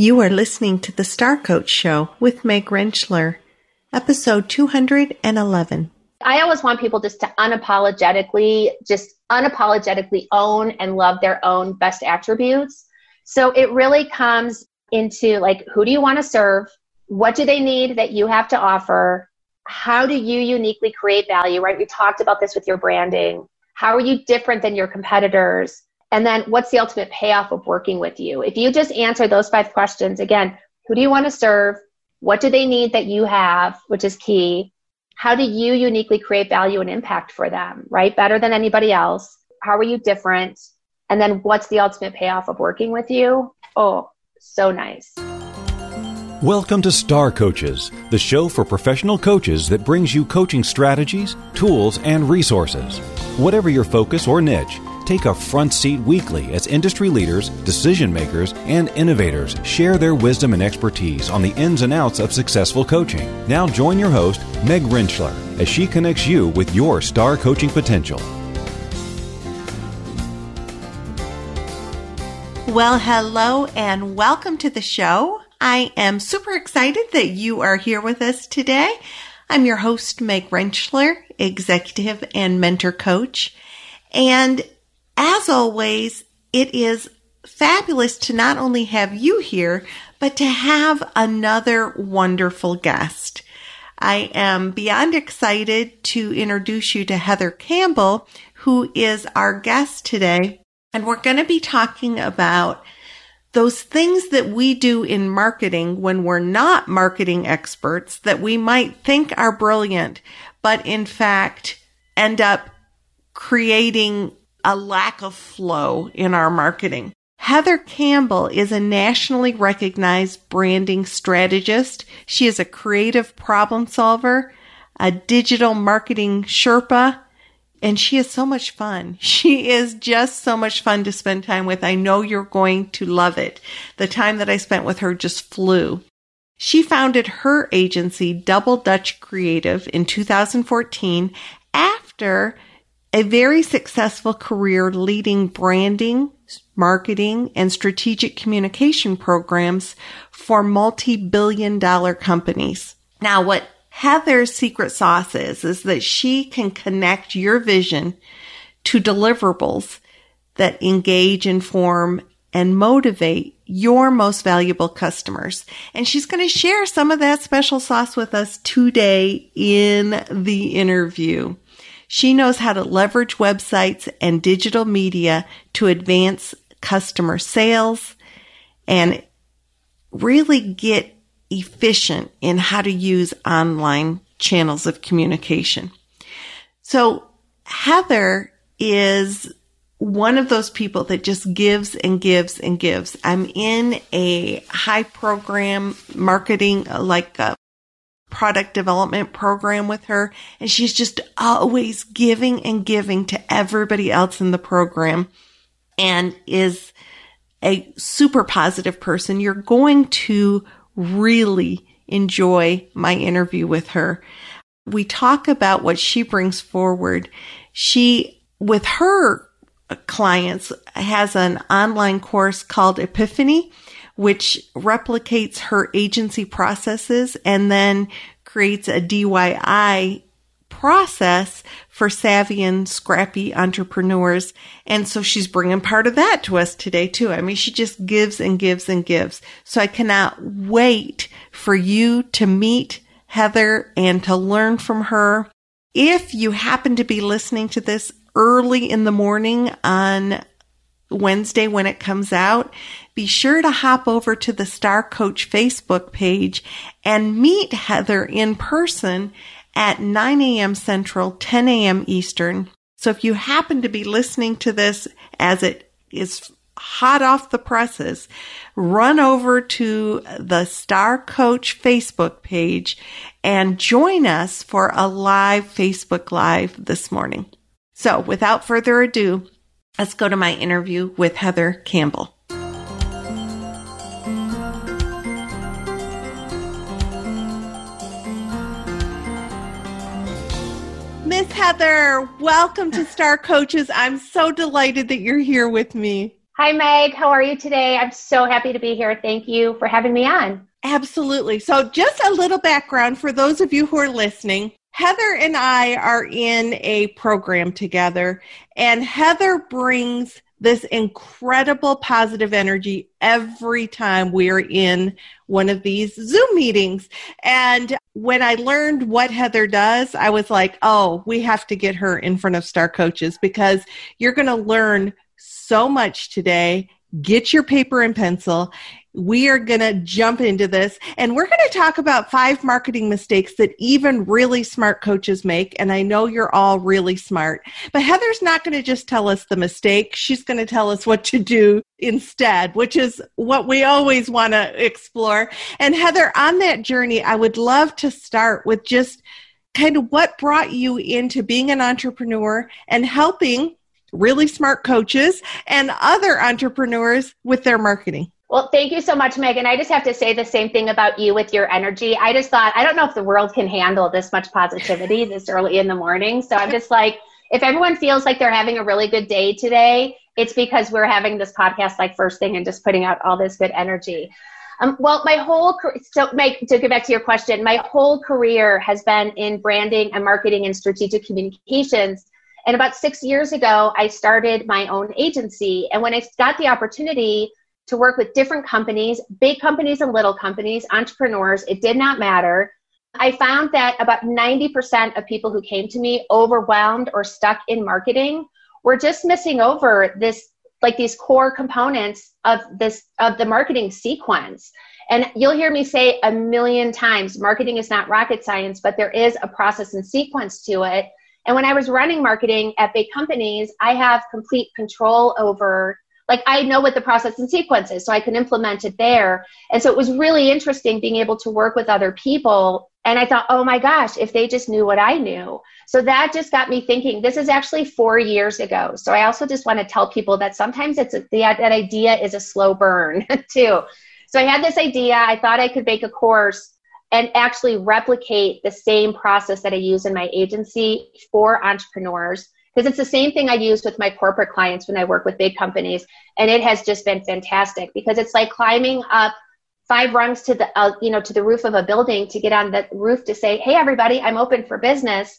You are listening to the Star Coach Show with Meg Rentschler, episode 211. I always want people just to unapologetically, just unapologetically own and love their own best attributes. So it really comes into like, who do you want to serve? What do they need that you have to offer? How do you uniquely create value, right? We talked about this with your branding. How are you different than your competitors? And then what's the ultimate payoff of working with you? If you just answer those five questions, again, who do you want to serve? What do they need that you have, which is key? How do you uniquely create value and impact for them, right? Better than anybody else. How are you different? And then what's the ultimate payoff of working with you? Oh, so nice. Welcome to Star Coaches, the show for professional coaches that brings you coaching strategies, tools, and resources. Whatever your focus or niche, take a front seat weekly as industry leaders, decision makers, and innovators share their wisdom and expertise on the ins and outs of successful coaching. Now join your host, Meg Rentschler, as she connects you with your star coaching potential. Well, hello and welcome to the show. I am super excited that you are here with us today. I'm your host, Meg Rentschler, executive and mentor coach. And as always, it is fabulous to not only have you here, but to have another wonderful guest. I am beyond excited to introduce you to Heather Campbell, who is our guest today. And we're going to be talking about those things that we do in marketing when we're not marketing experts that we might think are brilliant, but in fact end up creating a lack of flow in our marketing. Heather Campbell is a nationally recognized branding strategist. She is a creative problem solver, a digital marketing Sherpa, and she is so much fun. She is just so much fun to spend time with. I know you're going to love it. The time that I spent with her just flew. She founded her agency, Double Dutch Creative, in 2014 after a very successful career leading branding, marketing, and strategic communication programs for multi-billion dollar companies. Now, what Heather's secret sauce is, is that she can connect your vision to deliverables that engage, inform, and motivate your most valuable customers. And she's going to share some of that special sauce with us today in the interview. She knows how to leverage websites and digital media to advance customer sales and really get efficient in how to use online channels of communication. So Heather is one of those people that just gives and gives and gives. I'm in a high program marketing, like a product development program with her and she's just always giving and giving to everybody else in the program and is a super positive person. You're going to really enjoy my interview with her. We talk about what she brings forward. She, with her clients, has an online course called Epiphany which replicates her agency processes and then creates a DIY process for savvy and scrappy entrepreneurs. And so she's bringing part of that to us today too. I mean, she just gives and gives and gives. So I cannot wait for you to meet Heather and to learn from her. If you happen to be listening to this early in the morning on Wednesday when it comes out, be sure to hop over to the Star Coach Facebook page and meet Heather in person at 9 a.m. Central, 10 a.m. Eastern. So if you happen to be listening to this as it is hot off the presses, run over to the Star Coach Facebook page and join us for a live Facebook Live this morning. So without further ado, Let's go to my interview with Heather Campbell. Miss Heather, welcome to Star Coaches. I'm so delighted that you're here with me. Hi, Meg. How are you today? I'm so happy to be here. Thank you for having me on. Absolutely. So, just a little background for those of you who are listening. Heather and I are in a program together, and Heather brings this incredible positive energy every time we're in one of these Zoom meetings. And when I learned what Heather does, I was like, oh, we have to get her in front of star coaches because you're going to learn so much today. Get your paper and pencil we are going to jump into this and we're going to talk about five marketing mistakes that even really smart coaches make. And I know you're all really smart, but Heather's not going to just tell us the mistake. She's going to tell us what to do instead, which is what we always want to explore. And Heather, on that journey, I would love to start with just kind of what brought you into being an entrepreneur and helping really smart coaches and other entrepreneurs with their marketing. Well, thank you so much, Megan. I just have to say the same thing about you with your energy. I just thought, I don't know if the world can handle this much positivity this early in the morning. So I'm just like, if everyone feels like they're having a really good day today, it's because we're having this podcast like first thing and just putting out all this good energy. Um, well, my whole so Mike, to get back to your question, my whole career has been in branding and marketing and strategic communications. And about six years ago, I started my own agency. And when I got the opportunity to work with different companies, big companies and little companies, entrepreneurs. It did not matter. I found that about 90% of people who came to me overwhelmed or stuck in marketing were just missing over this like these core components of this of the marketing sequence. And you'll hear me say a million times marketing is not rocket science, but there is a process and sequence to it. And when I was running marketing at big companies, I have complete control over like I know what the process and sequence is, so I can implement it there. And so it was really interesting being able to work with other people. And I thought, oh my gosh, if they just knew what I knew. So that just got me thinking. This is actually four years ago. So I also just want to tell people that sometimes it's a, that idea is a slow burn too. So I had this idea. I thought I could make a course and actually replicate the same process that I use in my agency for entrepreneurs because it's the same thing I use with my corporate clients when I work with big companies, and it has just been fantastic because it's like climbing up five rungs to the uh, you know to the roof of a building to get on the roof to say, "Hey, everybody, I'm open for business."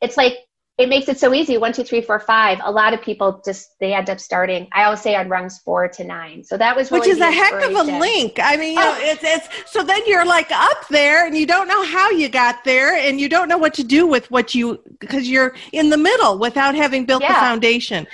It's like it makes it so easy. One two three four five. A lot of people just they end up starting i always say on rungs four to nine. So that was really which is a heck of a link. I mean you know, oh. it's, it's so then you're like up there and you don't know how you got there and you don't know what to do with what you because you're in the middle without having built yeah. the foundation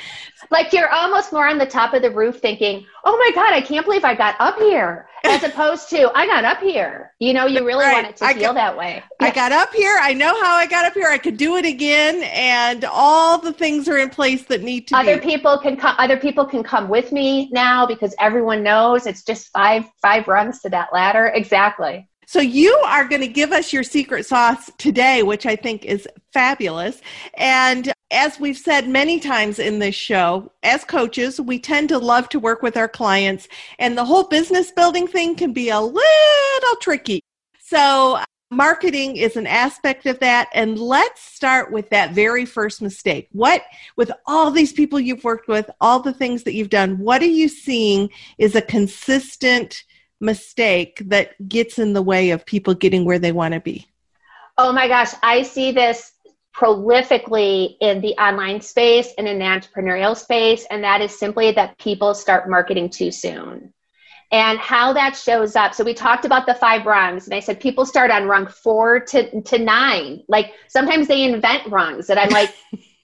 like you're almost more on the top of the roof thinking, oh my God, I can't believe I got up here. As opposed to, I got up here. You know, you really right. want it to I feel got, that way. I got up here. I know how I got up here. I could do it again. And all the things are in place that need to other be. people can come other people can come with me now because everyone knows it's just five five rungs to that ladder. Exactly. So you are going to give us your secret sauce today, which I think is fabulous. And as we've said many times in this show, as coaches, we tend to love to work with our clients, and the whole business building thing can be a little tricky. So, marketing is an aspect of that. And let's start with that very first mistake. What, with all these people you've worked with, all the things that you've done, what are you seeing is a consistent mistake that gets in the way of people getting where they want to be? Oh my gosh, I see this prolifically in the online space and in the entrepreneurial space, and that is simply that people start marketing too soon. And how that shows up. So we talked about the five rungs, and I said people start on rung four to, to nine. Like sometimes they invent rungs, and I'm like,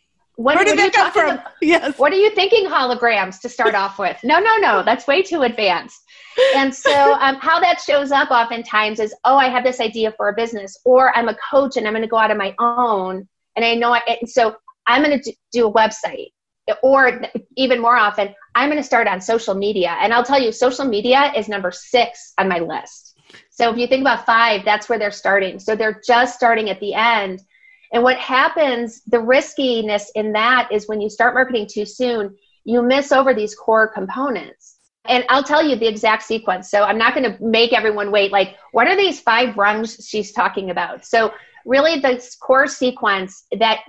What, Where did that come from? About, yes. What are you thinking holograms to start off with? No, no, no. That's way too advanced. And so, um, how that shows up oftentimes is, oh, I have this idea for a business, or I'm a coach and I'm going to go out on my own, and I know I. So, I'm going to do a website, or even more often, I'm going to start on social media. And I'll tell you, social media is number six on my list. So if you think about five, that's where they're starting. So they're just starting at the end and what happens, the riskiness in that is when you start marketing too soon, you miss over these core components. And I'll tell you the exact sequence. So I'm not going to make everyone wait. Like, what are these five rungs she's talking about? So really the core sequence that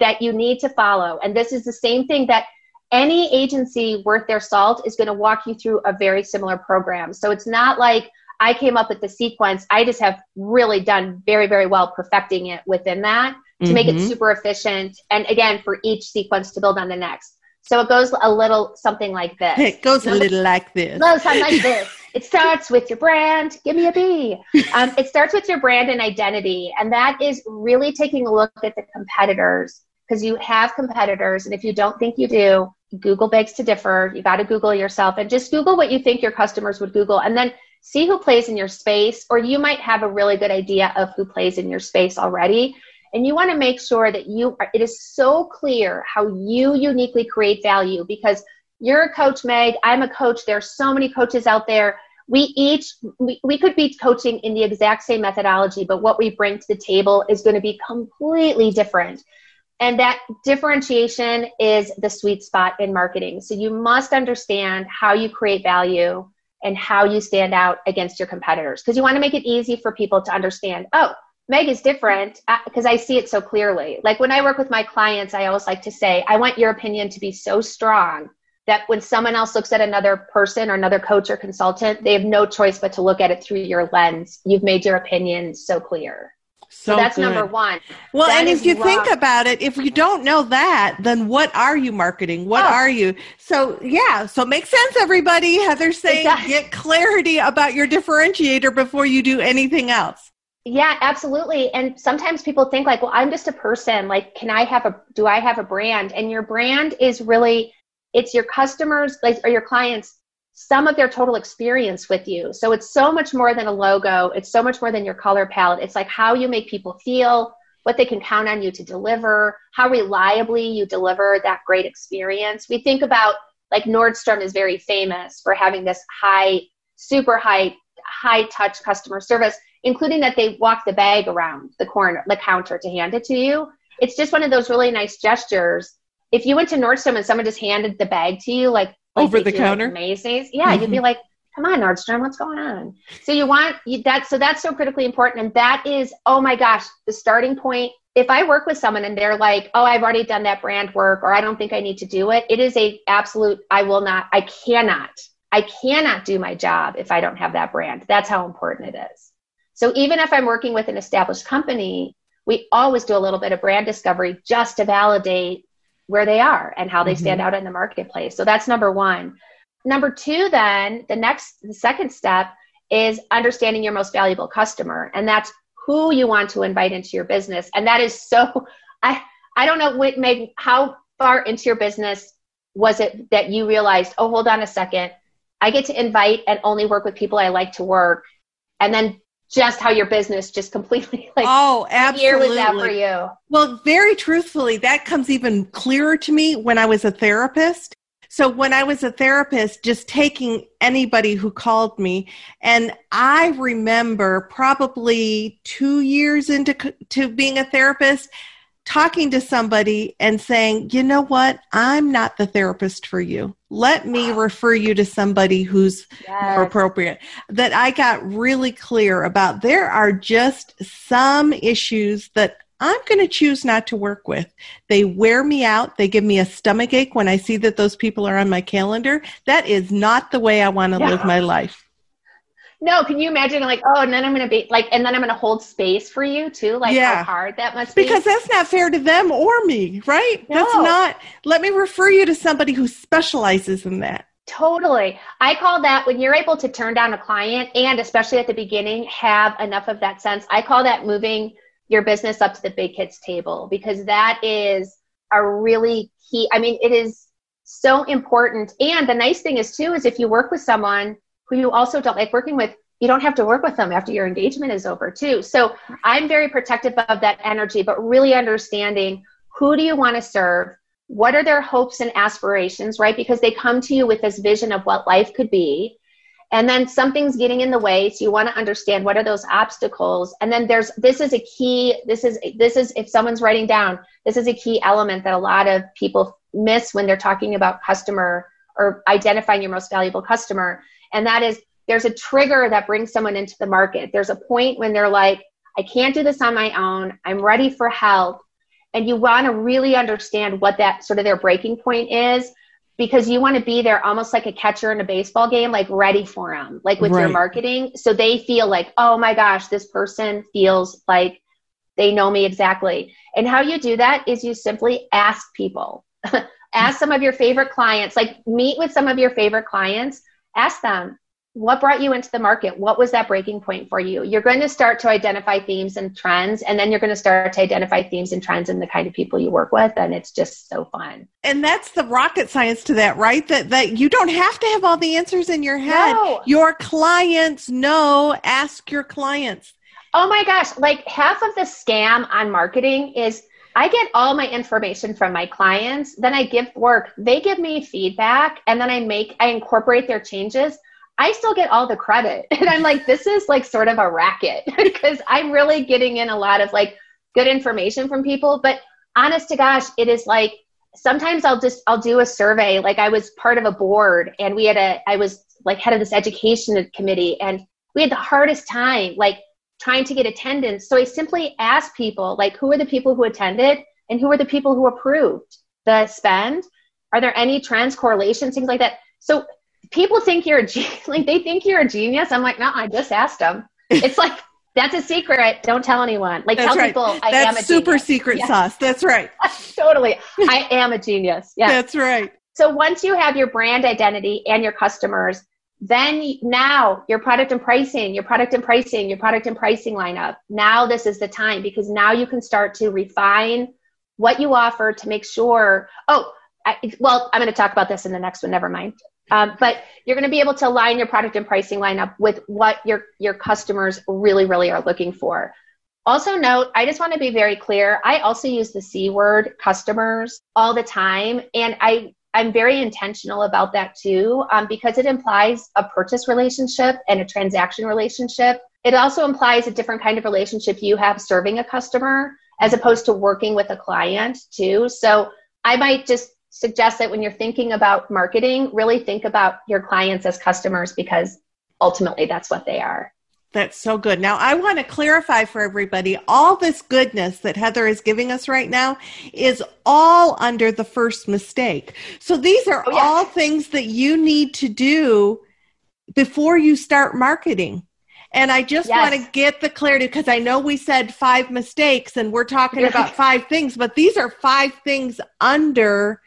that you need to follow and this is the same thing that any agency worth their salt is going to walk you through a very similar program. So it's not like I came up with the sequence. I just have really done very, very well perfecting it within that to mm-hmm. make it mm-hmm. super efficient. And again, for each sequence to build on the next. So it goes a little something like this. It goes a little like this. No, something like this. It starts with your brand. Give me a B. Um, it starts with your brand and identity. And that is really taking a look at the competitors because you have competitors. And if you don't think you do, Google begs to differ. You got to Google yourself and just Google what you think your customers would Google and then see who plays in your space. Or you might have a really good idea of who plays in your space already. And you want to make sure that you are, it is so clear how you uniquely create value because you're a coach, Meg. I'm a coach. There's so many coaches out there. We each, we, we could be coaching in the exact same methodology, but what we bring to the table is going to be completely different. And that differentiation is the sweet spot in marketing. So you must understand how you create value and how you stand out against your competitors because you want to make it easy for people to understand, oh, Meg is different because uh, I see it so clearly. Like when I work with my clients, I always like to say, I want your opinion to be so strong that when someone else looks at another person or another coach or consultant, they have no choice but to look at it through your lens. You've made your opinion so clear. So, so that's good. number one. Well, that and if you think about it, if you don't know that, then what are you marketing? What oh. are you? So yeah, so it makes sense, everybody. Heather's saying get clarity about your differentiator before you do anything else. Yeah, absolutely. And sometimes people think like, well, I'm just a person. Like, can I have a do I have a brand? And your brand is really it's your customers like or your clients some of their total experience with you. So it's so much more than a logo. It's so much more than your color palette. It's like how you make people feel, what they can count on you to deliver, how reliably you deliver that great experience. We think about like Nordstrom is very famous for having this high, super high, high touch customer service, including that they walk the bag around the corner, the counter to hand it to you. It's just one of those really nice gestures. If you went to Nordstrom and someone just handed the bag to you, like over the counter like Macy's. Yeah, mm-hmm. you'd be mm-hmm. like, come on, Nordstrom, what's going on? So you want you, that. So that's so critically important, and that is, oh my gosh, the starting point. If I work with someone and they're like, oh, I've already done that brand work, or I don't think I need to do it, it is a absolute. I will not. I cannot. I cannot do my job if I don't have that brand. That's how important it is. So even if I'm working with an established company, we always do a little bit of brand discovery just to validate where they are and how they mm-hmm. stand out in the marketplace. So that's number one. Number two, then the next, the second step is understanding your most valuable customer. And that's who you want to invite into your business. And that is so, I, I don't know what made, how far into your business was it that you realized, oh, hold on a second. I get to invite and only work with people I like to work. And then just how your business just completely like oh absolutely was that for you. Well very truthfully that comes even clearer to me when i was a therapist. So when i was a therapist just taking anybody who called me and i remember probably two years into to being a therapist talking to somebody and saying, you know what, I'm not the therapist for you. Let me refer you to somebody who's yes. more appropriate. That I got really clear about there are just some issues that I'm going to choose not to work with. They wear me out. They give me a stomach ache when I see that those people are on my calendar. That is not the way I want to yeah. live my life. No, can you imagine like, oh, and then I'm gonna be like, and then I'm gonna hold space for you too? Like yeah. how hard that must be. Because that's not fair to them or me, right? No. That's not let me refer you to somebody who specializes in that. Totally. I call that when you're able to turn down a client and especially at the beginning, have enough of that sense. I call that moving your business up to the big kids table because that is a really key. I mean, it is so important. And the nice thing is too, is if you work with someone who you also don't like working with, you don't have to work with them after your engagement is over too. So I'm very protective of that energy, but really understanding who do you want to serve? What are their hopes and aspirations, right? Because they come to you with this vision of what life could be. And then something's getting in the way. So you want to understand what are those obstacles. And then there's, this is a key, this is, this is, if someone's writing down, this is a key element that a lot of people miss when they're talking about customer or identifying your most valuable customer and that is there's a trigger that brings someone into the market. There's a point when they're like, I can't do this on my own. I'm ready for help. And you want to really understand what that sort of their breaking point is. because you want to be there almost like a catcher in a baseball game, like ready for them, like with right. your marketing. So they feel like, oh my gosh, this person feels like they know me exactly. And how you do that is you simply ask people. ask some of your favorite clients, like meet with some of your favorite clients, ask them, what brought you into the market? What was that breaking point for you? You're going to start to identify themes and trends, and then you're going to start to identify themes and trends in the kind of people you work with, and it's just so fun. And that's the rocket science to that, right? That that you don't have to have all the answers in your head. No. Your clients know. Ask your clients. Oh my gosh! Like half of the scam on marketing is I get all my information from my clients, then I give work, they give me feedback, and then I make I incorporate their changes I still get all the credit. And I'm like, this is like sort of a racket because I'm really getting in a lot of like good information from people. But honest to gosh, it is like sometimes I'll just I'll do a survey. Like I was part of a board and we had a I was like head of this education committee and we had the hardest time like trying to get attendance. So I simply asked people like who are the people who attended and who are the people who approved the spend? Are there any trends, correlations, things like that? So people think you're a genius. Like they think you're a genius. I'm like, no, I just asked them. It's like that's a secret. Don't tell anyone. Like that's tell right. people I that's am a genius. super genius. secret sauce. That's right. totally. I am a genius. Yeah. That's right. So once you have your brand identity and your customers, then now your product and pricing, your product and pricing, your product and pricing lineup. Now this is the time because now you can start to refine what you offer to make sure. Oh, I, well, I'm going to talk about this in the next one. Never mind. Um, but you're going to be able to align your product and pricing lineup with what your your customers really really are looking for. Also note, I just want to be very clear. I also use the C word customers all the time, and I I'm very intentional about that too, um, because it implies a purchase relationship and a transaction relationship. It also implies a different kind of relationship you have serving a customer as opposed to working with a client too. So I might just suggest that when you're thinking about marketing, really think about your clients as customers because ultimately that's what they are. That's so good. Now, I want to clarify for everybody all this goodness that Heather is giving us right now is all under the first mistake. So, these are oh, yeah. all things that you need to do before you start marketing. And I just yes. want to get the clarity because I know we said five mistakes and we're talking about five things, but these are five things under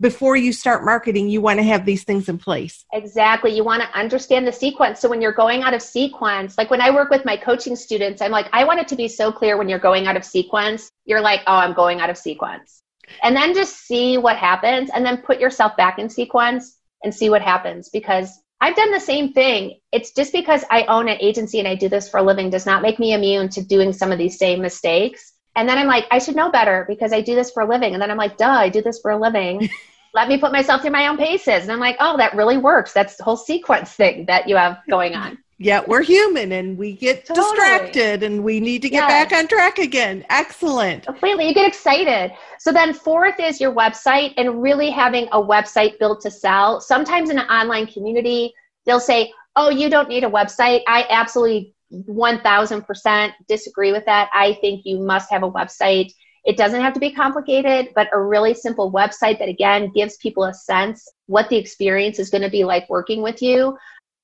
before you start marketing, you want to have these things in place. Exactly. You want to understand the sequence. So when you're going out of sequence, like when I work with my coaching students, I'm like, I want it to be so clear when you're going out of sequence. You're like, oh, I'm going out of sequence. And then just see what happens and then put yourself back in sequence and see what happens because I've done the same thing. It's just because I own an agency and I do this for a living does not make me immune to doing some of these same mistakes. And then I'm like, I should know better because I do this for a living. And then I'm like, duh, I do this for a living. let me put myself through my own paces. And I'm like, oh, that really works. That's the whole sequence thing that you have going on. Yeah, we're human and we get totally. distracted and we need to get yes. back on track again. Excellent. Completely. You get excited. So then fourth is your website and really having a website built to sell. Sometimes in an online community, they'll say, oh, you don't need a website. I absolutely 1000% disagree with that. I think you must have a website. It doesn't have to be complicated, but a really simple website that again gives people a sense what the experience is going to be like working with you,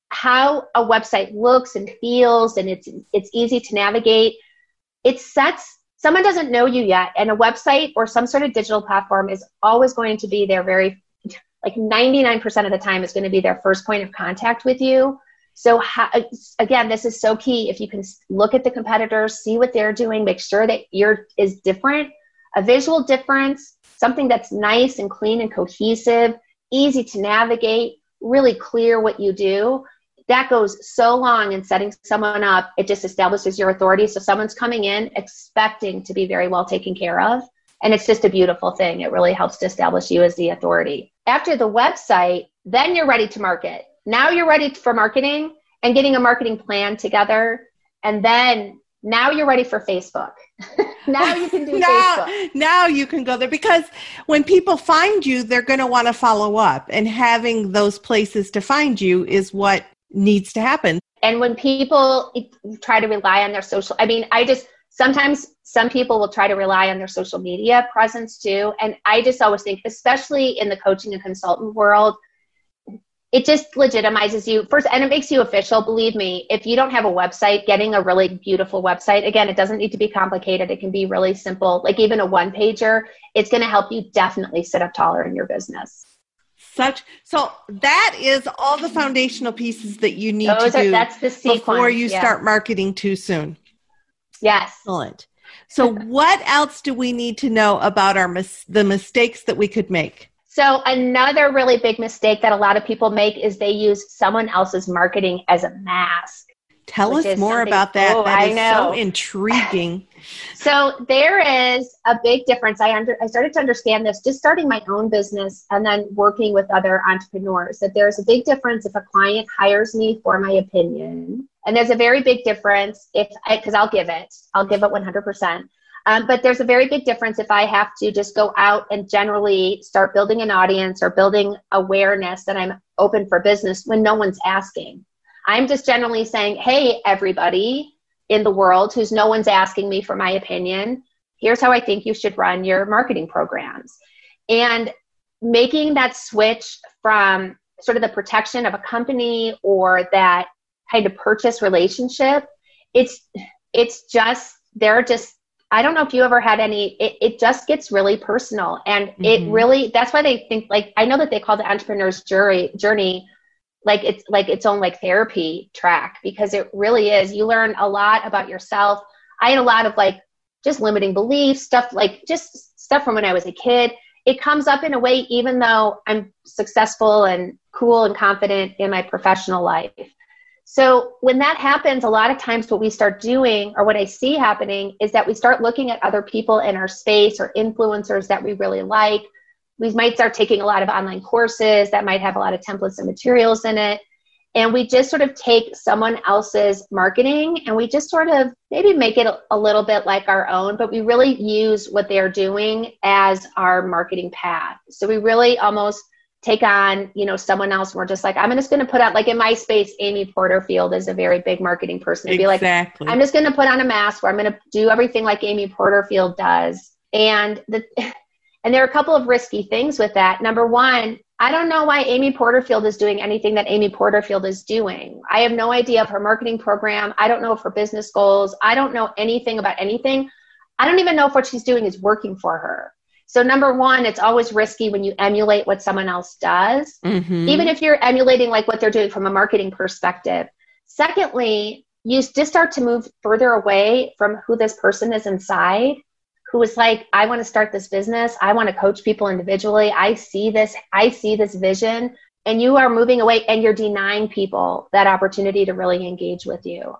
how a website looks and feels and it's it's easy to navigate. It sets someone doesn't know you yet and a website or some sort of digital platform is always going to be their very like 99% of the time is going to be their first point of contact with you so how, again, this is so key. If you can look at the competitors, see what they're doing, make sure that your is different, a visual difference, something that's nice and clean and cohesive, easy to navigate, really clear what you do. That goes so long in setting someone up. It just establishes your authority. So someone's coming in expecting to be very well taken care of. And it's just a beautiful thing. It really helps to establish you as the authority. After the website, then you're ready to market now you're ready for marketing and getting a marketing plan together. And then now you're ready for Facebook. now you can do now, Facebook. Now you can go there because when people find you, they're going to want to follow up, and having those places to find you is what needs to happen. And when people try to rely on their social, I mean, I just sometimes some people will try to rely on their social media presence too. And I just always think, especially in the coaching and consultant world, it just legitimizes you. First and it makes you official believe me. If you don't have a website getting a really beautiful website again it doesn't need to be complicated. It can be really simple. Like even a one pager it's going to help you definitely sit up taller in your business. Such so that is all the foundational pieces that you need Those to are, do that's the sequence, before you yeah. start marketing too soon. Yes. Excellent. So what else do we need to know about our mis- the mistakes that we could make so another really big mistake that a lot of people make is they use someone else's marketing as a mask. Tell us more about that. Oh, that is I know. so intriguing. so there is a big difference. I under I started to understand this just starting my own business and then working with other entrepreneurs. That there's a big difference if a client hires me for my opinion, and there's a very big difference if because I'll give it, I'll give it 100 percent um, but there's a very big difference if I have to just go out and generally start building an audience or building awareness that I'm open for business when no one's asking. I'm just generally saying, hey, everybody in the world who's no one's asking me for my opinion, here's how I think you should run your marketing programs. And making that switch from sort of the protection of a company or that kind of purchase relationship, it's it's just they're just I don't know if you ever had any, it, it just gets really personal. And mm-hmm. it really, that's why they think like, I know that they call the entrepreneur's journey, journey like it's like its own like therapy track because it really is. You learn a lot about yourself. I had a lot of like just limiting beliefs, stuff like just stuff from when I was a kid. It comes up in a way, even though I'm successful and cool and confident in my professional life. So when that happens, a lot of times what we start doing, or what I see happening, is that we start looking at other people in our space or influencers that we really like. We might start taking a lot of online courses that might have a lot of templates and materials in it. And we just sort of take someone else's marketing and we just sort of maybe make it a little bit like our own, but we really use what they're doing as our marketing path. So we really almost take on you know someone else we're just like i'm just going to put out like in my space amy porterfield is a very big marketing person to exactly. be like i'm just going to put on a mask where i'm going to do everything like amy porterfield does. And the and there are a couple of risky things with that. Number one i don't know why amy porterfield is doing anything that amy porterfield is doing. I have no idea of her marketing program. I don't know of her business goals. I don't know anything about anything. I don't even know if what she's doing is working for her so, number one, it's always risky when you emulate what someone else does, mm-hmm. even if you're emulating like what they're doing from a marketing perspective. Secondly, you just start to move further away from who this person is inside, who is like, I want to start this business. I want to coach people individually. I see this, I see this vision. And you are moving away and you're denying people that opportunity to really engage with you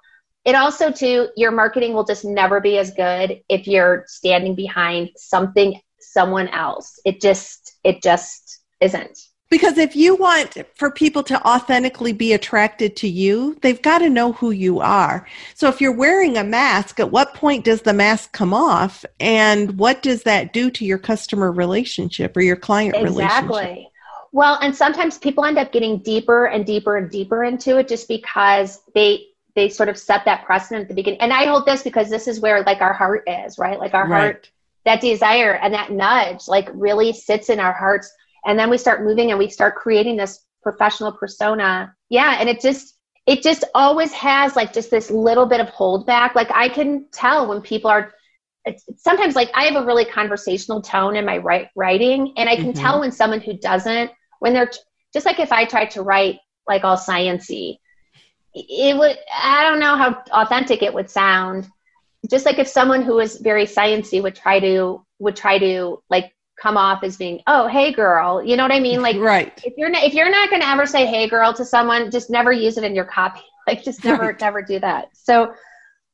it also too your marketing will just never be as good if you're standing behind something someone else. It just it just isn't. Because if you want for people to authentically be attracted to you, they've got to know who you are. So if you're wearing a mask, at what point does the mask come off? And what does that do to your customer relationship or your client exactly. relationship? Exactly. Well, and sometimes people end up getting deeper and deeper and deeper into it just because they they sort of set that precedent at the beginning. And I hold this because this is where like our heart is, right? Like our right. heart that desire and that nudge like really sits in our hearts. And then we start moving and we start creating this professional persona. Yeah and it just it just always has like just this little bit of holdback. Like i can tell when people are it's, sometimes like i have a really conversational tone in my write, writing and i can mm-hmm. tell when someone who doesn't when they're just like if i try to write like all sciency it would i don't know how authentic it would sound just like if someone who is very sciency would try to would try to like come off as being oh hey girl you know what i mean? Like right. if you're not if you're not going to ever say hey girl to someone just never use it in your copy. Like just never right. never do that. So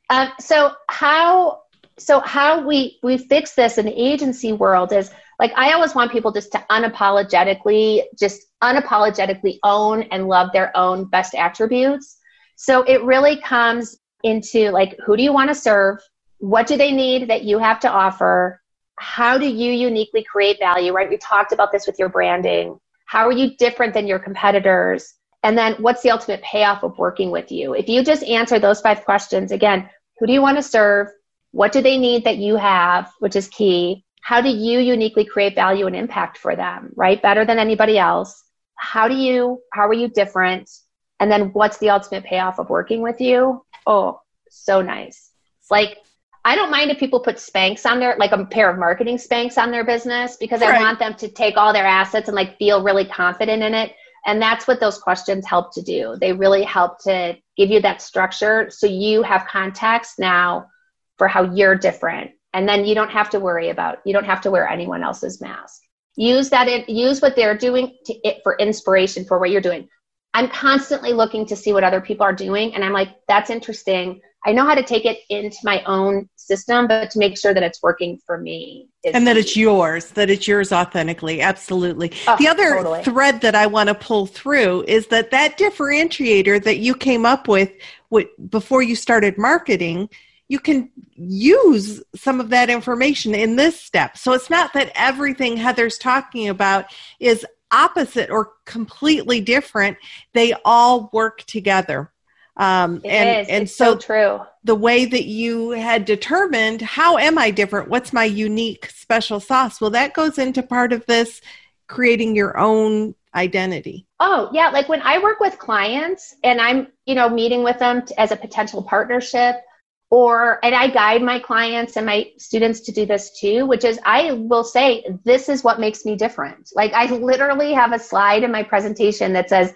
um so how so how we we fix this in the agency world is like i always want people just to unapologetically just unapologetically own and love their own best attributes. So it really comes into like who do you want to serve? What do they need that you have to offer? How do you uniquely create value, right? We talked about this with your branding. How are you different than your competitors? And then what's the ultimate payoff of working with you? If you just answer those five questions, again, who do you want to serve? What do they need that you have, which is key? How do you uniquely create value and impact for them, right? Better than anybody else. How do you, how are you different? And then what's the ultimate payoff of working with you? Oh, so nice. It's like, I don't mind if people put Spanx on their, like a pair of marketing Spanx on their business because right. I want them to take all their assets and like feel really confident in it. And that's what those questions help to do. They really help to give you that structure so you have context now for how you're different. And then you don't have to worry about, you don't have to wear anyone else's mask. Use that, use what they're doing to it for inspiration for what you're doing. I'm constantly looking to see what other people are doing. And I'm like, that's interesting. I know how to take it into my own system, but to make sure that it's working for me. And that it's yours, that it's yours authentically. Absolutely. Oh, the other totally. thread that I want to pull through is that that differentiator that you came up with, with before you started marketing, you can use some of that information in this step. So it's not that everything Heather's talking about is opposite or completely different. They all work together. Um, it and is. and so, so true. The way that you had determined how am I different? What's my unique special sauce? Well, that goes into part of this creating your own identity. Oh, yeah. Like when I work with clients and I'm, you know, meeting with them to, as a potential partnership, or, and I guide my clients and my students to do this too, which is I will say, this is what makes me different. Like I literally have a slide in my presentation that says,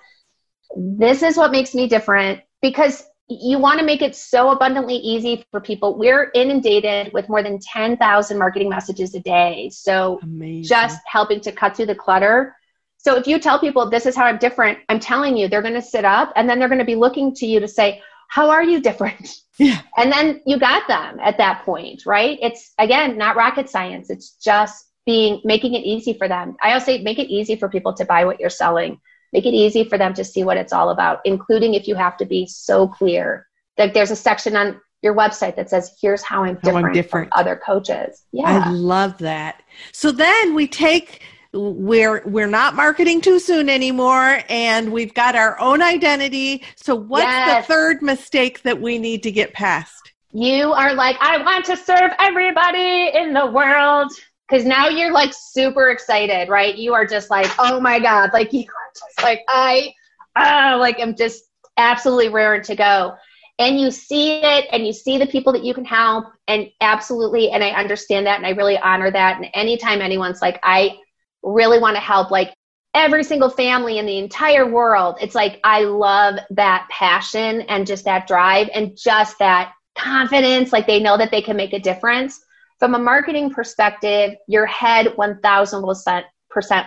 this is what makes me different because you want to make it so abundantly easy for people. We're inundated with more than 10,000 marketing messages a day. So Amazing. just helping to cut through the clutter. So if you tell people this is how I'm different, I'm telling you, they're going to sit up and then they're going to be looking to you to say, how are you different? Yeah. And then you got them at that point, right? It's again, not rocket science. It's just being, making it easy for them. I always say make it easy for people to buy what you're selling make it easy for them to see what it's all about, including if you have to be so clear. Like there's a section on your website that says, here's how I'm different, how I'm different. from other coaches. Yeah. I love that. So then we take we're we're not marketing too soon anymore and we've got our own identity. So what's yes. the third mistake that we need to get past? You are like, I want to serve everybody in the world because now you're like super excited, right? You are just like, oh my God, like you are just like, I, uh, like I'm just absolutely raring to go. And you see it and you see the people that you can help. And absolutely, and I understand that and I really honor that. And anytime anyone's like, I really want to help, like every single family in the entire world, it's like, I love that passion and just that drive and just that confidence. Like they know that they can make a difference from a marketing perspective, your head 1000%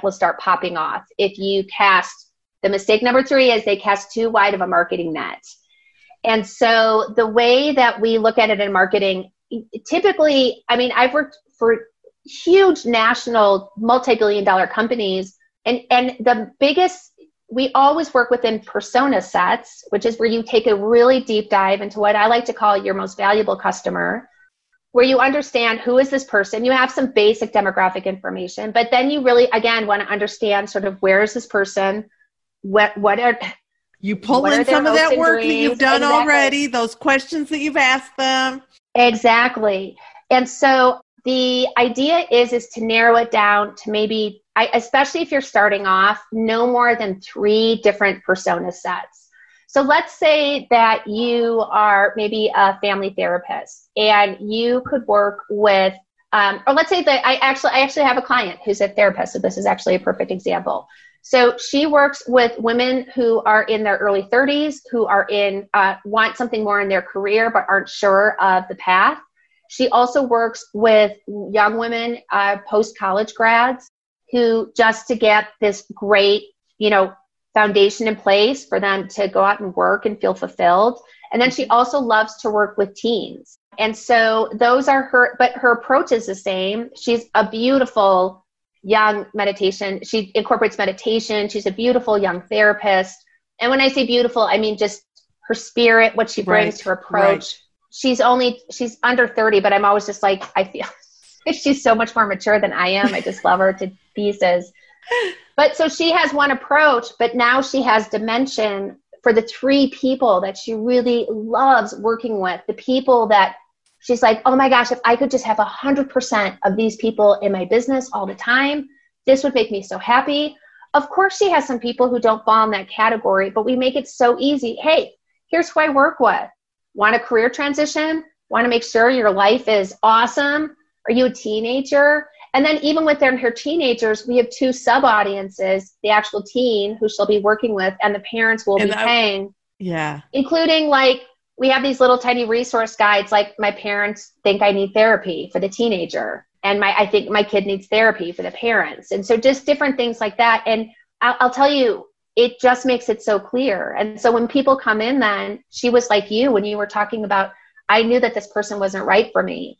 will start popping off if you cast the mistake number three is they cast too wide of a marketing net. And so the way that we look at it in marketing, typically, I mean, I've worked for huge national multi-billion dollar companies and, and the biggest, we always work within persona sets, which is where you take a really deep dive into what I like to call your most valuable customer where you understand who is this person you have some basic demographic information but then you really again want to understand sort of where is this person what what are you pull in some of that work dreams. that you've done exactly. already those questions that you've asked them exactly and so the idea is is to narrow it down to maybe I, especially if you're starting off no more than three different persona sets so let's say that you are maybe a family therapist and you could work with, um, or let's say that I actually, I actually have a client who's a therapist. So this is actually a perfect example. So she works with women who are in their early 30s, who are in, uh, want something more in their career, but aren't sure of the path. She also works with young women, uh, post college grads who just to get this great, you know, foundation in place for them to go out and work and feel fulfilled. And then she also loves to work with teens. And so those are her, but her approach is the same. She's a beautiful young meditation. She incorporates meditation. She's a beautiful young therapist. And when I say beautiful, I mean just her spirit, what she brings right, to her approach. Right. She's only, she's under 30, but I'm always just like, I feel she's so much more mature than I am. I just love her to pieces. But so she has one approach, but now she has dimension for the three people that she really loves working with, the people that She's like, oh my gosh, if I could just have 100% of these people in my business all the time, this would make me so happy. Of course, she has some people who don't fall in that category, but we make it so easy. Hey, here's who I work with. Want a career transition? Want to make sure your life is awesome? Are you a teenager? And then even within her teenagers, we have two sub audiences, the actual teen who she'll be working with and the parents will and be I, paying. Yeah. Including like we have these little tiny resource guides like my parents think I need therapy for the teenager and my I think my kid needs therapy for the parents. And so just different things like that. And I'll, I'll tell you, it just makes it so clear. And so when people come in, then she was like you when you were talking about, I knew that this person wasn't right for me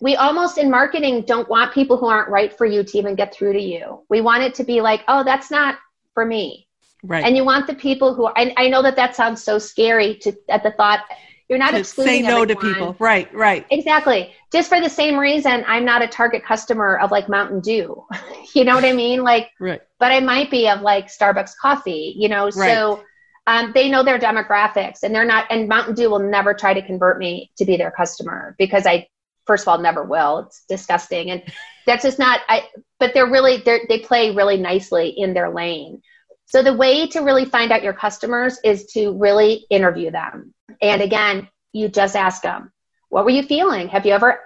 we almost in marketing don't want people who aren't right for you to even get through to you. We want it to be like, oh, that's not for me. Right. And you want the people who I, I know that that sounds so scary to at the thought you're not to excluding say no everyone. to people. Right, right. Exactly. Just for the same reason, I'm not a target customer of like Mountain Dew. you know what I mean? Like, right. But I might be of like Starbucks coffee. You know, right. so. Um, they know their demographics and they're not and mountain dew will never try to convert me to be their customer because i first of all never will it's disgusting and that's just not i but they're really they're, they play really nicely in their lane so the way to really find out your customers is to really interview them and again you just ask them what were you feeling? Have you ever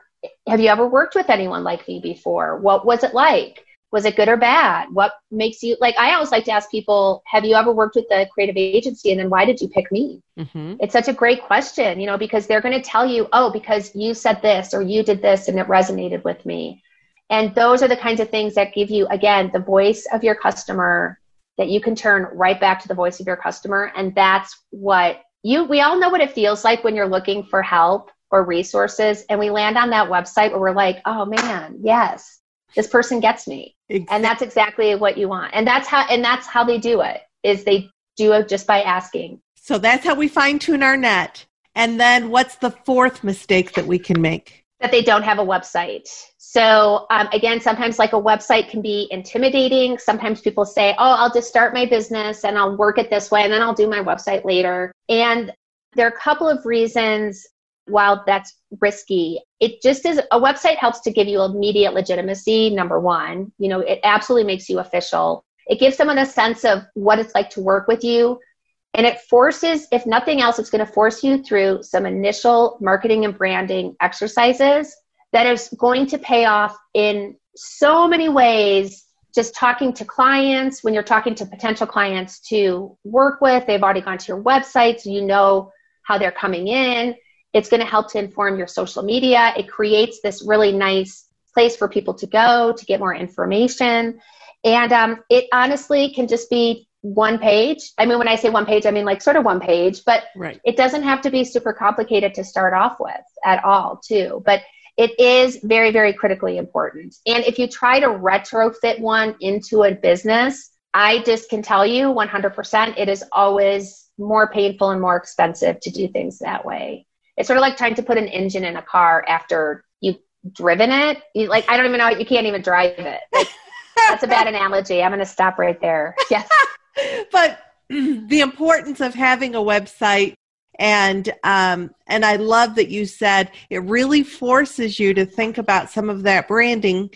have you ever worked with anyone like me before? What was it like? Was it good or bad? What makes you like i always like to ask people have you ever worked with a creative agency? And then why did you pick me? Mm-hmm. it's such a great question you know because they're going to tell you oh because you said this or you did this and it resonated with me. And those are the kinds of things that give you again the voice of your customer that you can turn right back to the voice of your customer. And that's what you we all know what it feels like when you're looking for help or resources and we land on that website where we're like oh man yes this person gets me. Exactly. and that's exactly what you want. And that's how and that's how they do it is they do it just by asking. So that's how we fine tune our net. And then what's the fourth mistake that we can make? That they don't have a website. So um, again sometimes like a website can be intimidating. Sometimes people say oh i'll just start my business and i'll work it this way and then i'll do my website later. And there are a couple of reasons while that's risky, it just is a website helps to give you immediate legitimacy, number one. You know, it absolutely makes you official. It gives someone a sense of what it's like to work with you. And it forces, if nothing else, it's going to force you through some initial marketing and branding exercises that is going to pay off in so many ways. Just talking to clients, when you're talking to potential clients to work with, they've already gone to your website, so you know how they're coming in it's going to help to inform your social media. It creates this really nice place for people to go to get more information. And um, it honestly can just be one page. I mean, when I say one page, I mean like sort of one page, but right. it doesn't have to be super complicated to start off with at all, too. But it is very, very critically important. And if you try to retrofit one into a business, I just can tell you 100% it is always more painful and more expensive to do things that way. It's sort of like trying to put an engine in a car after you've driven it. You, like, I don't even know, you can't even drive it. Like, that's a bad analogy. I'm going to stop right there. Yes. but the importance of having a website and um, and I love that you said it really forces you to think about some of that branding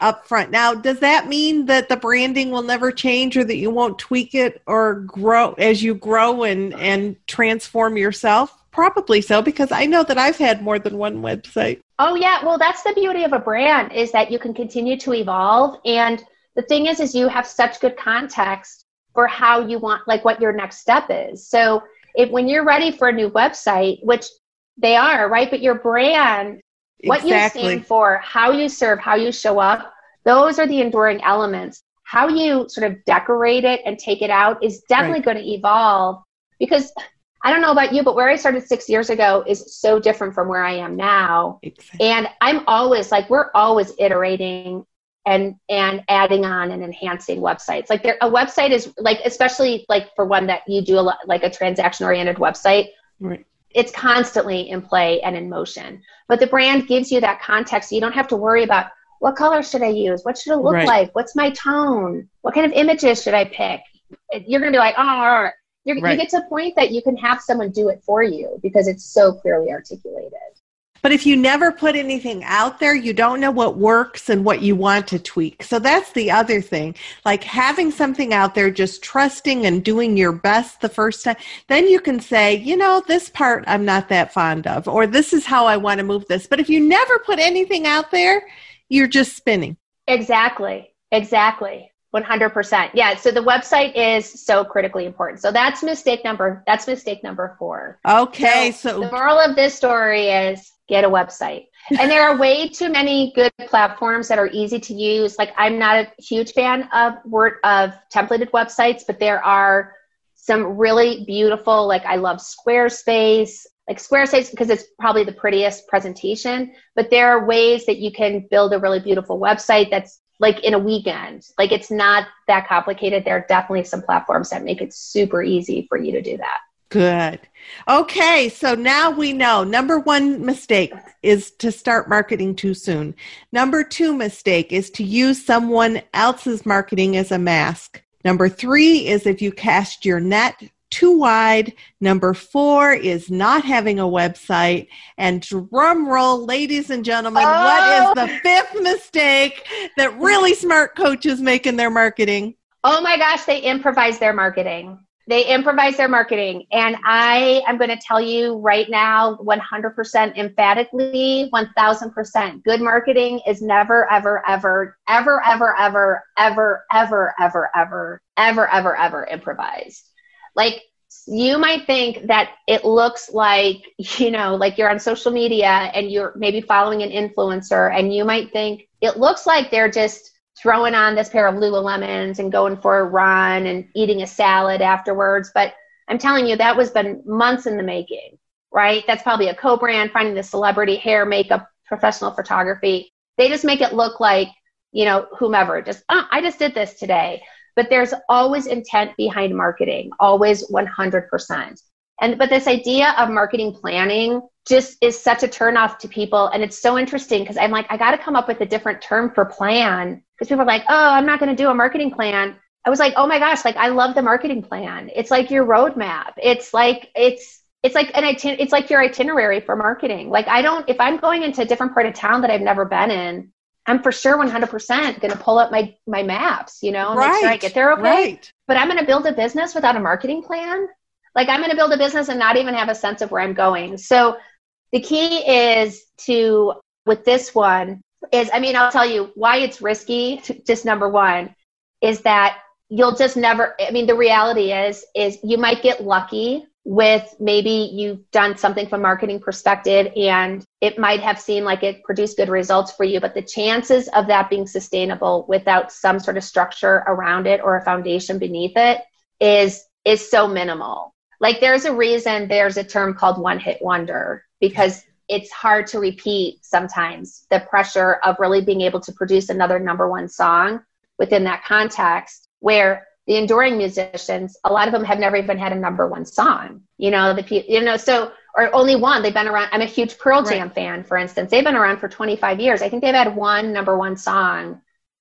up front. Now, does that mean that the branding will never change or that you won't tweak it or grow as you grow and and transform yourself? Probably so, because I know that I've had more than one website. Oh yeah, well that's the beauty of a brand is that you can continue to evolve and the thing is is you have such good context for how you want like what your next step is. So if when you're ready for a new website, which they are, right? But your brand, what exactly. you stand for, how you serve, how you show up, those are the enduring elements. How you sort of decorate it and take it out is definitely right. going to evolve because I don't know about you, but where I started six years ago is so different from where I am now. Exactly. And I'm always like, we're always iterating and and adding on and enhancing websites. Like there, a website is like, especially like for one that you do a lot, like a transaction oriented website. Right. It's constantly in play and in motion. But the brand gives you that context. So you don't have to worry about what color should I use? What should it look right. like? What's my tone? What kind of images should I pick? You're going to be like, oh, right. you get to a point that you can have someone do it for you because it's so clearly articulated. But if you never put anything out there, you don't know what works and what you want to tweak. So that's the other thing. Like having something out there, just trusting and doing your best the first time. Then you can say, you know, this part I'm not that fond of, or this is how I want to move this. But if you never put anything out there, you're just spinning. Exactly. Exactly. 100%. Yeah. So the website is so critically important. So that's mistake number, that's mistake number four. Okay. So, so the moral of this story is get a website. and there are way too many good platforms that are easy to use. Like I'm not a huge fan of word of templated websites, but there are some really beautiful, like I love Squarespace, like Squarespace because it's probably the prettiest presentation, but there are ways that you can build a really beautiful website that's like in a weekend. Like it's not that complicated. There are definitely some platforms that make it super easy for you to do that. Good. Okay, so now we know number one mistake is to start marketing too soon. Number two mistake is to use someone else's marketing as a mask. Number three is if you cast your net too wide. Number four is not having a website. And drum roll, ladies and gentlemen, oh. what is oh. the fifth mistake that really smart coaches make in their marketing? Oh my gosh, they improvise their marketing. They improvise their marketing. And I am going to tell you right now, 100% emphatically, 1000%. Good marketing is never, ever, ever, ever, ever, ever, ever, ever, ever, ever, ever, ever, ever improvised. Like, you might think that it looks like, you know, like you're on social media and you're maybe following an influencer, and you might think it looks like they're just throwing on this pair of Lululemons and going for a run and eating a salad afterwards. But I'm telling you, that was been months in the making, right? That's probably a co brand, finding the celebrity hair, makeup, professional photography. They just make it look like, you know, whomever, just, oh, I just did this today. But there's always intent behind marketing, always 100%. And, but this idea of marketing planning just is such a turnoff to people. And it's so interesting because I'm like, I got to come up with a different term for plan because people are like, oh, I'm not going to do a marketing plan. I was like, oh my gosh, like I love the marketing plan. It's like your roadmap. It's like it's it's like an itin- it's like your itinerary for marketing. Like I don't if I'm going into a different part of town that I've never been in, I'm for sure 100% going to pull up my my maps, you know, right, make sure I get there okay. Right. But I'm going to build a business without a marketing plan. Like I'm going to build a business and not even have a sense of where I'm going. So the key is to with this one is, I mean, I'll tell you why it's risky. To, just number one is that you'll just never, I mean, the reality is, is you might get lucky with maybe you've done something from marketing perspective and it might have seemed like it produced good results for you but the chances of that being sustainable without some sort of structure around it or a foundation beneath it is is so minimal. Like there's a reason there's a term called one hit wonder because it's hard to repeat sometimes the pressure of really being able to produce another number one song within that context where the enduring musicians a lot of them have never even had a number one song you know the you know so or only one they've been around i'm a huge pearl jam right. fan for instance they've been around for 25 years i think they've had one number one song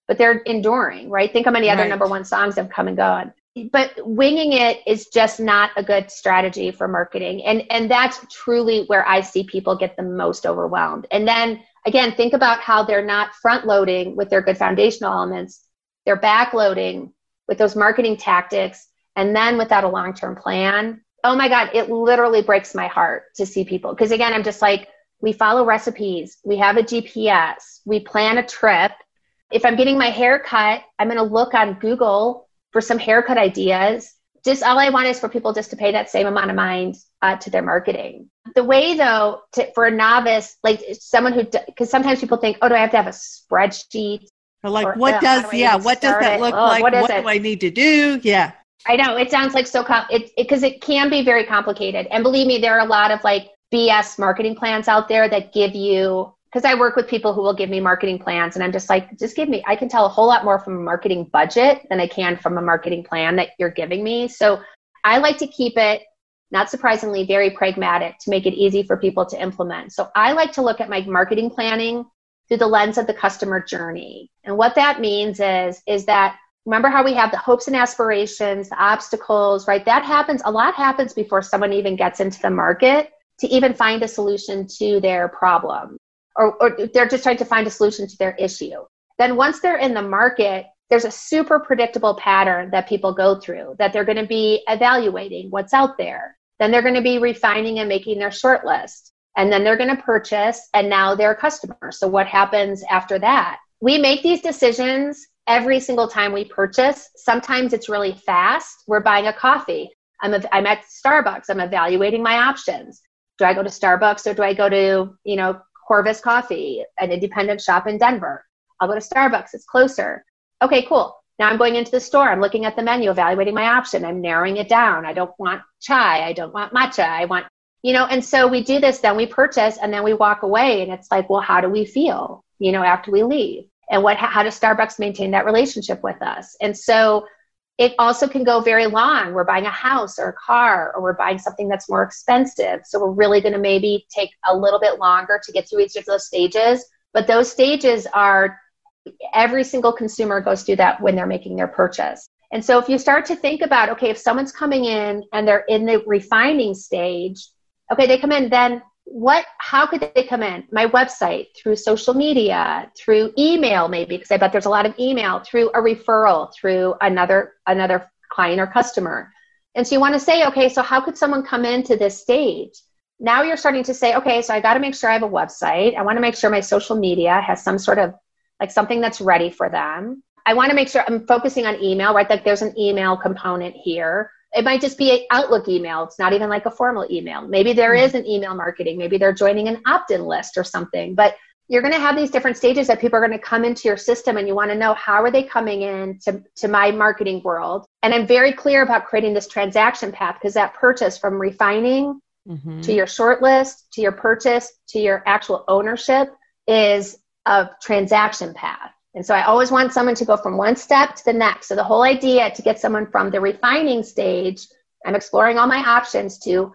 but they're enduring right? Think how many other number one songs have come and gone. But winging it is just not a good strategy for marketing and and that's truly where i see people get the most overwhelmed and then again think about how they're not front loading with their good foundational elements they're back loading with those marketing tactics and then without a long-term plan oh my god it literally breaks my heart to see people because again i'm just like we follow recipes we have a gps we plan a trip if i'm getting my hair cut i'm going to look on google for some haircut ideas. Just all I want is for people just to pay that same amount of mind uh, to their marketing. The way though, to, for a novice, like someone who, because sometimes people think, oh, do I have to have a spreadsheet? Or like, or, what uh, does, do yeah, what does that look oh, like? What, what do I need to do? Yeah. I know it sounds like so, com- it because it, it can be very complicated. And believe me, there are a lot of like BS marketing plans out there that give you because I work with people who will give me marketing plans and I'm just like, just give me, I can tell a whole lot more from a marketing budget than I can from a marketing plan that you're giving me. So I like to keep it, not surprisingly, very pragmatic to make it easy for people to implement. So I like to look at my marketing planning through the lens of the customer journey. And what that means is, is that remember how we have the hopes and aspirations, the obstacles, right? That happens, a lot happens before someone even gets into the market. to even find a solution to their problem or, or they're just trying to find a solution to their issue. Then once they're in the market, there's a super predictable pattern that people go through that they're going to be evaluating what's out there. Then they're going to be refining and making their short list. And then they're going to purchase and now they're a customer. So what happens after that? We make these decisions every single time we purchase. Sometimes it's really fast. We're buying a coffee. I'm, a, I'm at Starbucks. I'm evaluating my options. Do I go to Starbucks or do I go to, you know, Corvus Coffee, an independent shop in Denver? I'll go to Starbucks. It's closer. Okay, cool. Now I'm going into the store. I'm looking at the menu, evaluating my option. I'm narrowing it down. I don't want chai. I don't want matcha. I want, you know, and so we do this, then we purchase and then we walk away. And it's like, well, how do we feel, you know, after we leave? And what, how does Starbucks maintain that relationship with us? And so it also can go very long. We're buying a house or a car, or we're buying something that's more expensive. So we're really going to maybe take a little bit longer to get through each of those stages. But those stages are every single consumer goes through that when they're making their purchase. And so if you start to think about, okay, if someone's coming in and they're in the refining stage, okay, they come in, then what, how could they come in? My website, through social media, through email, maybe, because I bet there's a lot of email, through a referral, through another, another client or customer. And so you want to say, okay, so how could someone come into this stage? Now you're starting to say, okay, so I got to make sure I have a website. I want to make sure my social media has some sort of like something that's ready for them. I want to make sure I'm focusing on email, right? Like there's an email component here. It might just be an Outlook email. It's not even like a formal email. Maybe there mm-hmm. is an email marketing. Maybe they're joining an opt in list or something. But you're going to have these different stages that people are going to come into your system and you want to know how are they coming in to, to my marketing world and i'm very clear about creating this transaction path because that purchase from refining mm-hmm. to your short list to your purchase to your actual ownership is a transaction path and so I always want someone to go from one step to the next. So the whole idea to get someone from the refining stage, I'm exploring all my options to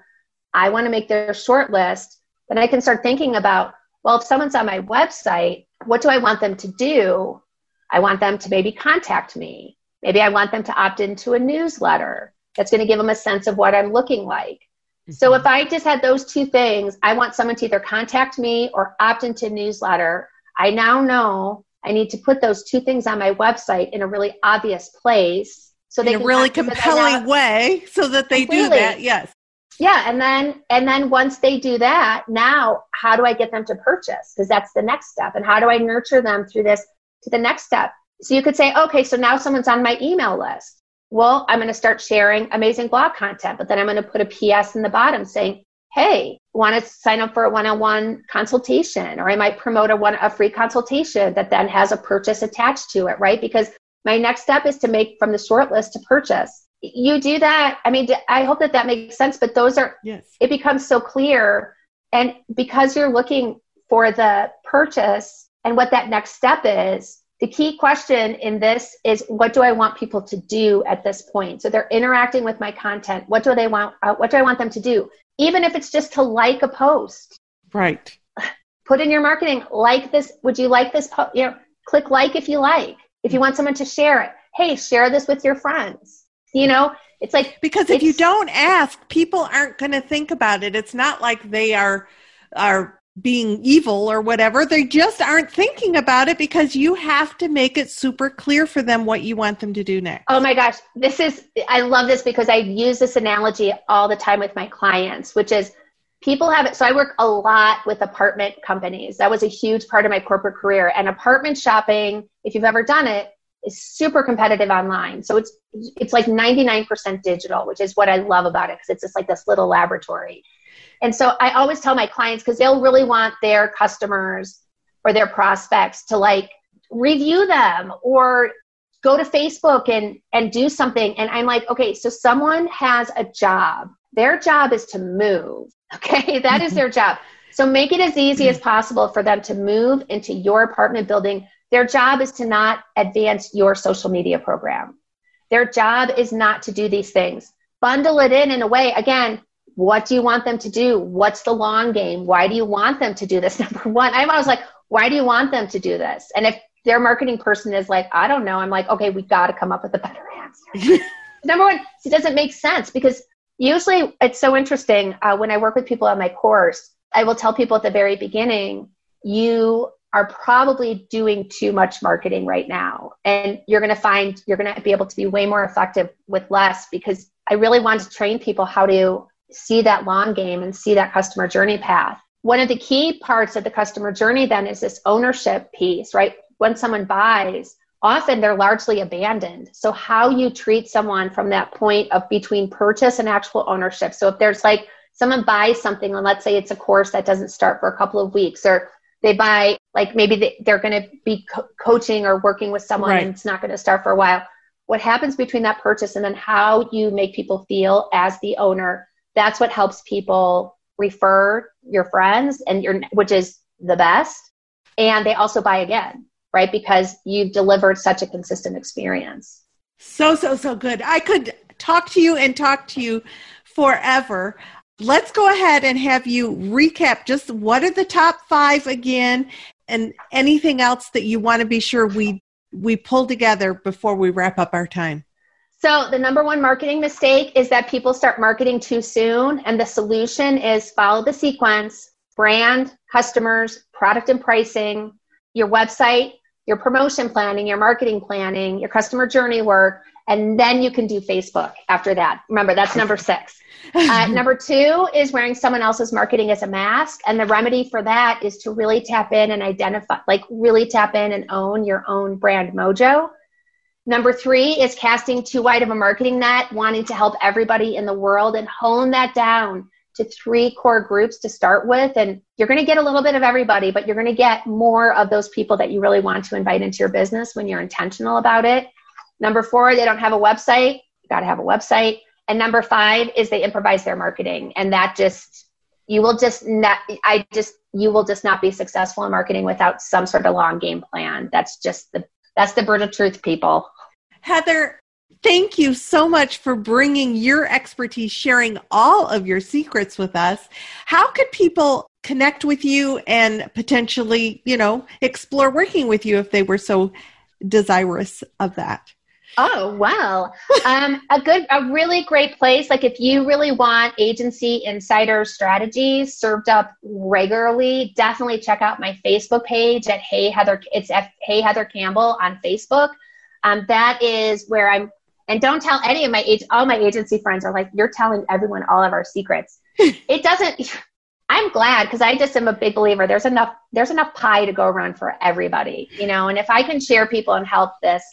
I want to make their short list, then I can start thinking about, well, if someone's on my website, what do I want them to do? I want them to maybe contact me. Maybe I want them to opt into a newsletter that's going to give them a sense of what I'm looking like. Mm-hmm. So if I just had those two things, I want someone to either contact me or opt into a newsletter. I now know I need to put those two things on my website in a really obvious place. So they in a really compelling way so that they completely. do that. Yes. Yeah. And then, and then once they do that, now how do I get them to purchase? Because that's the next step. And how do I nurture them through this to the next step? So you could say, okay, so now someone's on my email list. Well, I'm going to start sharing amazing blog content, but then I'm going to put a PS in the bottom saying, hey, want to sign up for a one-on-one consultation, or I might promote a one a free consultation that then has a purchase attached to it, right? Because my next step is to make from the short list to purchase. You do that. I mean, I hope that that makes sense. But those are yes. it becomes so clear, and because you're looking for the purchase and what that next step is. The key question in this is what do I want people to do at this point? So they're interacting with my content. What do they want? Uh, what do I want them to do? even if it's just to like a post. Right. Put in your marketing, like this. Would you like this? Po-? You know, click like if you like. If you want someone to share it, hey, share this with your friends. You know, it's like because if you don't ask, people aren't going to think about it. It's not like they are are being evil or whatever. They just aren't thinking about it because you have to make it super clear for them what you want them to do next. Oh my gosh. This is, I love this because I use this analogy all the time with my clients, which is people have it. So I work a lot with apartment companies. That was a huge part of my corporate career. And apartment shopping, if you've ever done it, is super competitive online. So it's it's like 99% digital, which is what I love about it because it's just like this little laboratory. And so I always tell my clients because they'll really want their customers or their prospects to like review them or go to Facebook and and do something and I'm like, okay, so someone has a job. Their job is to move. Okay? that is their job. So make it as easy as possible for them to move into your apartment building. Their job is to not advance your social media program. Their job is not to do these things. Bundle it in in a way, again, what do you want them to do? What's the long game? Why do you want them to do this? Number one, I was like, why do you want them to do this? And if their marketing person is like, I don't know, I'm like, okay, we got to come up with a better answer. Number one, it doesn't make sense because Usually, it's so interesting uh, when I work with people on my course. I will tell people at the very beginning, you are probably doing too much marketing right now. And you're going to find you're going to be able to be way more effective with less because I really want to train people how to see that long game and see that customer journey path. One of the key parts of the customer journey then is this ownership piece, right? When someone buys, often they're largely abandoned. So how you treat someone from that point of between purchase and actual ownership. So if there's like someone buys something and let's say it's a course that doesn't start for a couple of weeks or they buy like maybe they, are going to be co- coaching or working with someone right. and it's not going to start for a while what happens between that purchase and then how you make people feel as the owner that's what helps people refer your friends and your which is the best. And they also buy again right? Because you've delivered such a consistent experience. So so so good. I could talk to you and talk to you forever. Let's go ahead and have you recap just what are the top five again and anything else that you want to be sure we we pull together before we wrap up our time so the number one marketing mistake is that people start marketing too soon and the solution is follow the sequence brand customers product and pricing your website your promotion planning your marketing planning your customer journey work and then you can do facebook after that remember that's number six uh, number two is wearing someone else's marketing as a mask. And the remedy for that is to really tap in and identify, like, really tap in and own your own brand mojo. Number three is casting too wide of a marketing net, wanting to help everybody in the world and hone that down to three core groups to start with. And you're going to get a little bit of everybody, but you're going to get more of those people that you really want to invite into your business when you're intentional about it. Number four, they don't have a website. You got to have a website. And number five is they improvise their marketing. And that just, you will just not, I just, you will just not be successful in marketing without some sort of long game plan. That's just the, that's the bird of truth, people. Heather, thank you so much for bringing your expertise, sharing all of your secrets with us. How could people connect with you and potentially, you know, explore working with you if they were so desirous of that? Oh, well, um, a good, a really great place. Like if you really want agency insider strategies served up regularly, definitely check out my Facebook page at Hey Heather. It's at Hey Heather Campbell on Facebook. Um, that is where I'm, and don't tell any of my age, all my agency friends are like, you're telling everyone all of our secrets. it doesn't, I'm glad because I just am a big believer. There's enough, there's enough pie to go around for everybody, you know, and if I can share people and help this,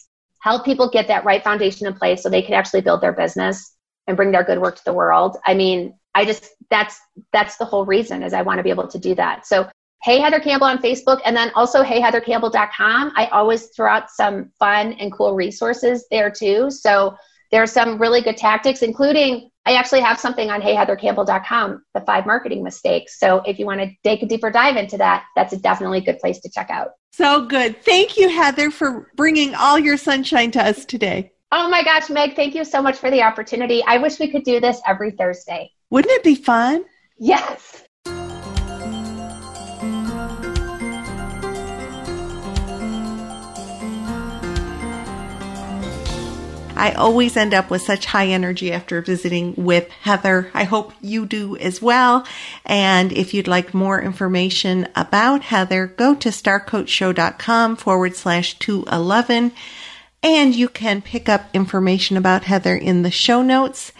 help people get that right foundation in place so they can actually build their business and bring their good work to the world. I mean, I just that's that's the whole reason is I want to be able to do that. So Hey Heather Campbell on Facebook and then also heyheathercampbell.com. I always throw out some fun and cool resources there too. So there are some really good tactics, including I actually have something on heyheathercampbell.com, the five marketing mistakes. So if you want to take a deeper dive into that, that's a definitely a good place to check out. So good. Thank you, Heather, for bringing all your sunshine to us today. Oh my gosh, Meg, thank you so much for the opportunity. I wish we could do this every Thursday. Wouldn't it be fun? Yes. I always end up with such high energy after visiting with Heather. I hope you do as well. And if you'd like more information about Heather, go to starcoachshow.com forward slash 211 and you can pick up information about Heather in the show notes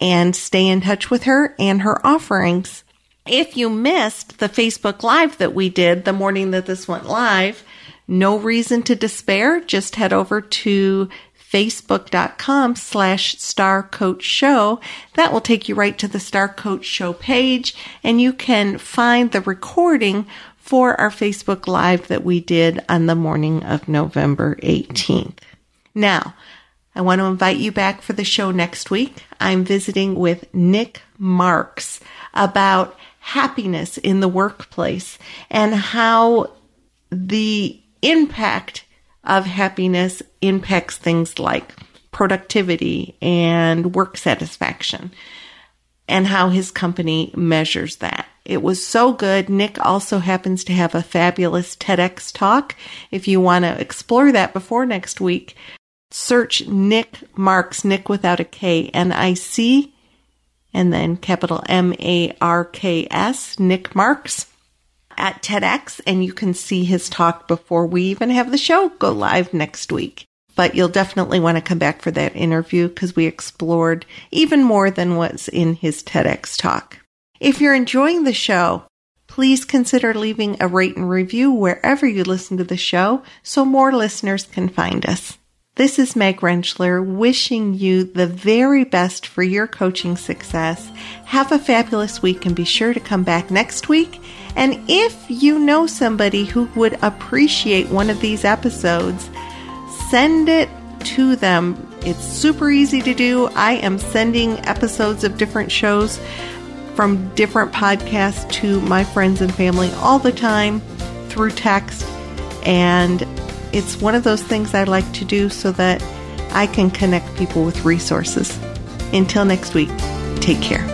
and stay in touch with her and her offerings. If you missed the Facebook Live that we did the morning that this went live, no reason to despair. Just head over to facebook.com slash star coach show. That will take you right to the star coach show page and you can find the recording for our Facebook live that we did on the morning of November 18th. Now, I want to invite you back for the show next week. I'm visiting with Nic Marks about happiness in the workplace and how the impact of happiness impacts things like productivity and work satisfaction and how his company measures that. It was so good. Nic also happens to have a fabulous TEDx talk. If you want to explore that before next week, search Nic Marks, Nick without a K, N I C and then capital M A R K S, Nic Marks at TEDx, and you can see his talk before we even have the show go live next week. But you'll definitely want to come back for that interview because we explored even more than what's in his TEDx talk. If you're enjoying the show, please consider leaving a rate and review wherever you listen to the show so more listeners can find us. This is Meg Rentschler wishing you the very best for your coaching success. Have a fabulous week and be sure to come back next week. And if you know somebody who would appreciate one of these episodes, send it to them. It's super easy to do. I am sending episodes of different shows from different podcasts to my friends and family all the time through text. And it's one of those things I like to do so that I can connect people with resources. Until next week, take care.